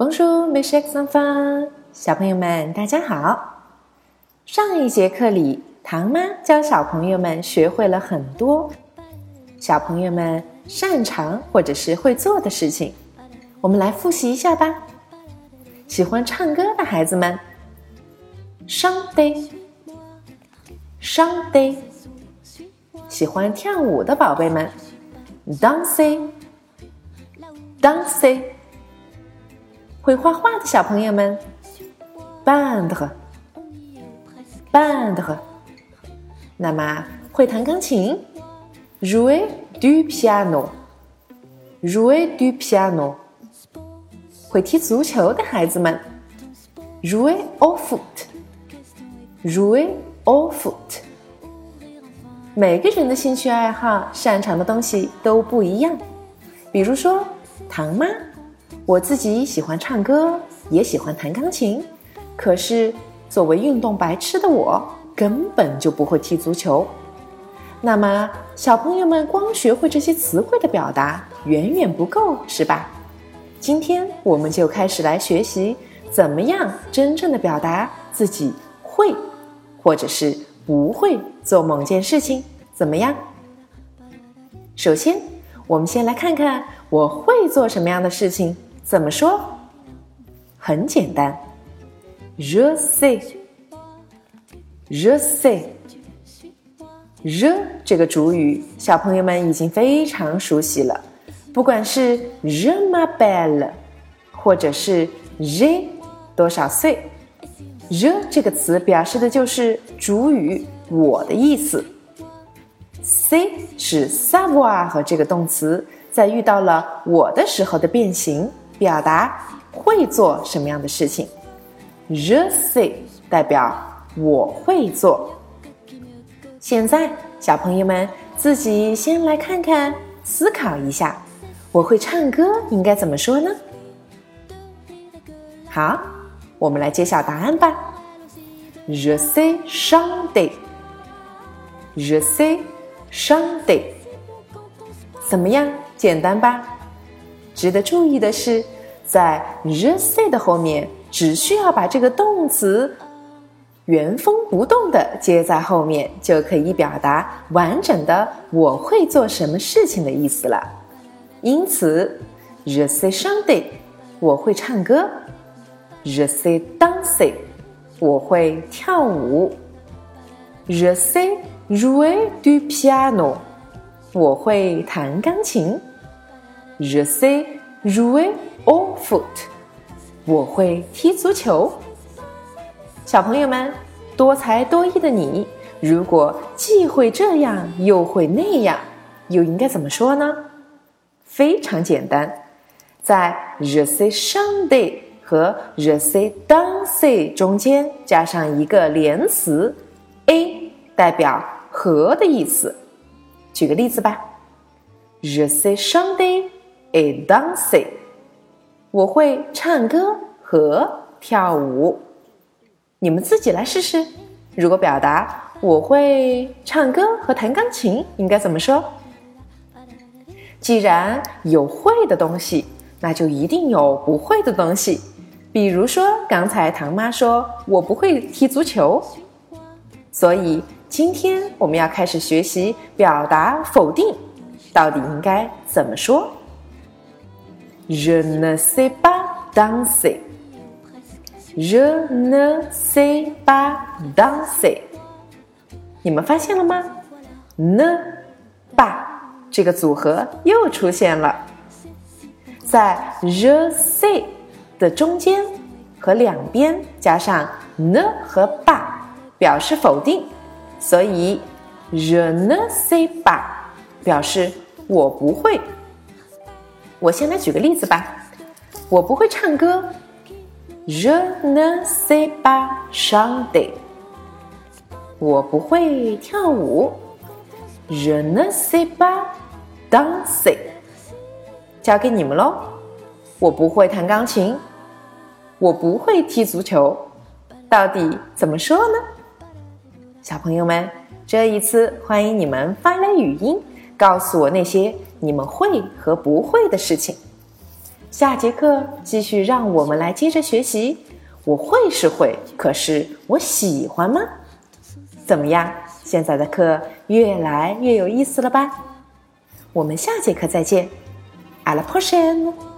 mes chers enfants，小朋友们，大家好。上一节课里，唐妈教小朋友们学会了很多小朋友们擅长或者是会做的事情，我们来复习一下吧。喜欢唱歌的孩子们，Sunday，Sunday。喜欢跳舞的宝贝们，Dancing，Dancing。会画画的小朋友们，band，band。那么会弹钢琴，jouer du piano，jouer du piano。会踢足球的孩子们，jouer au foot，jouer au foot。每个人的兴趣爱好、擅长的东西都不一样。比如说，糖妈。我自己喜欢唱歌，也喜欢弹钢琴，可是作为运动白痴的我，根本就不会踢足球。那么，小朋友们光学会这些词汇的表达远远不够，是吧？今天我们就开始来学习，怎么样真正的表达自己会，或者是不会做某件事情，怎么样？首先，我们先来看看我会做什么样的事情。怎么说？很简单，je sais，je sais，je 这个主语，小朋友们已经非常熟悉了。不管是 je m'appelle，或者是 j'ai 多少岁，je 这个词表示的就是主语我的意思。c 是 savoir 和这个动词在遇到了我的时候的变形。表达会做什么样的事情？Je sais 代表我会做。现在，小朋友们自己先来看看，思考一下，我会唱歌应该怎么说呢？好，我们来揭晓答案吧。Je sais c h a n t e Je sais c h a n t e。怎么样？简单吧？值得注意的是，在 je sais 的后面，只需要把这个动词原封不动的接在后面，就可以表达完整的“我会做什么事情”的意思了。因此，je sais chanter，我会唱歌；je sais danser，我会跳舞；je sais jouer du piano，我会弹钢琴。Je sais jouer au foot。我会踢足球。小朋友们，多才多艺的你，如果既会这样又会那样，又应该怎么说呢？非常简单，在 je sais chanter 和 je sais danser 中间加上一个连词 a，代表和的意思。举个例子吧，je sais chanter。A dancing，我会唱歌和跳舞。你们自己来试试。如果表达我会唱歌和弹钢琴，应该怎么说？既然有会的东西，那就一定有不会的东西。比如说，刚才唐妈说我不会踢足球，所以今天我们要开始学习表达否定，到底应该怎么说？Je ne sais pas danser. Je ne sais pas danser. 你们发现了吗？ne pas 这个组合又出现了，在 je sais 的中间和两边加上 ne 和 pas 表示否定，所以 je ne sais pas 表示我不会。我先来举个例子吧，我不会唱歌，Je ne sais pas chanter。我不会跳舞，Je ne sais pas danser。交给你们喽，我不会弹钢琴，我不会踢足球，到底怎么说呢？小朋友们，这一次欢迎你们发来语音，告诉我那些。你们会和不会的事情。下节课继续让我们来接着学习。我会是会，可是我喜欢吗？怎么样？现在的课越来越有意思了吧？我们下节课再见，à la prochaine。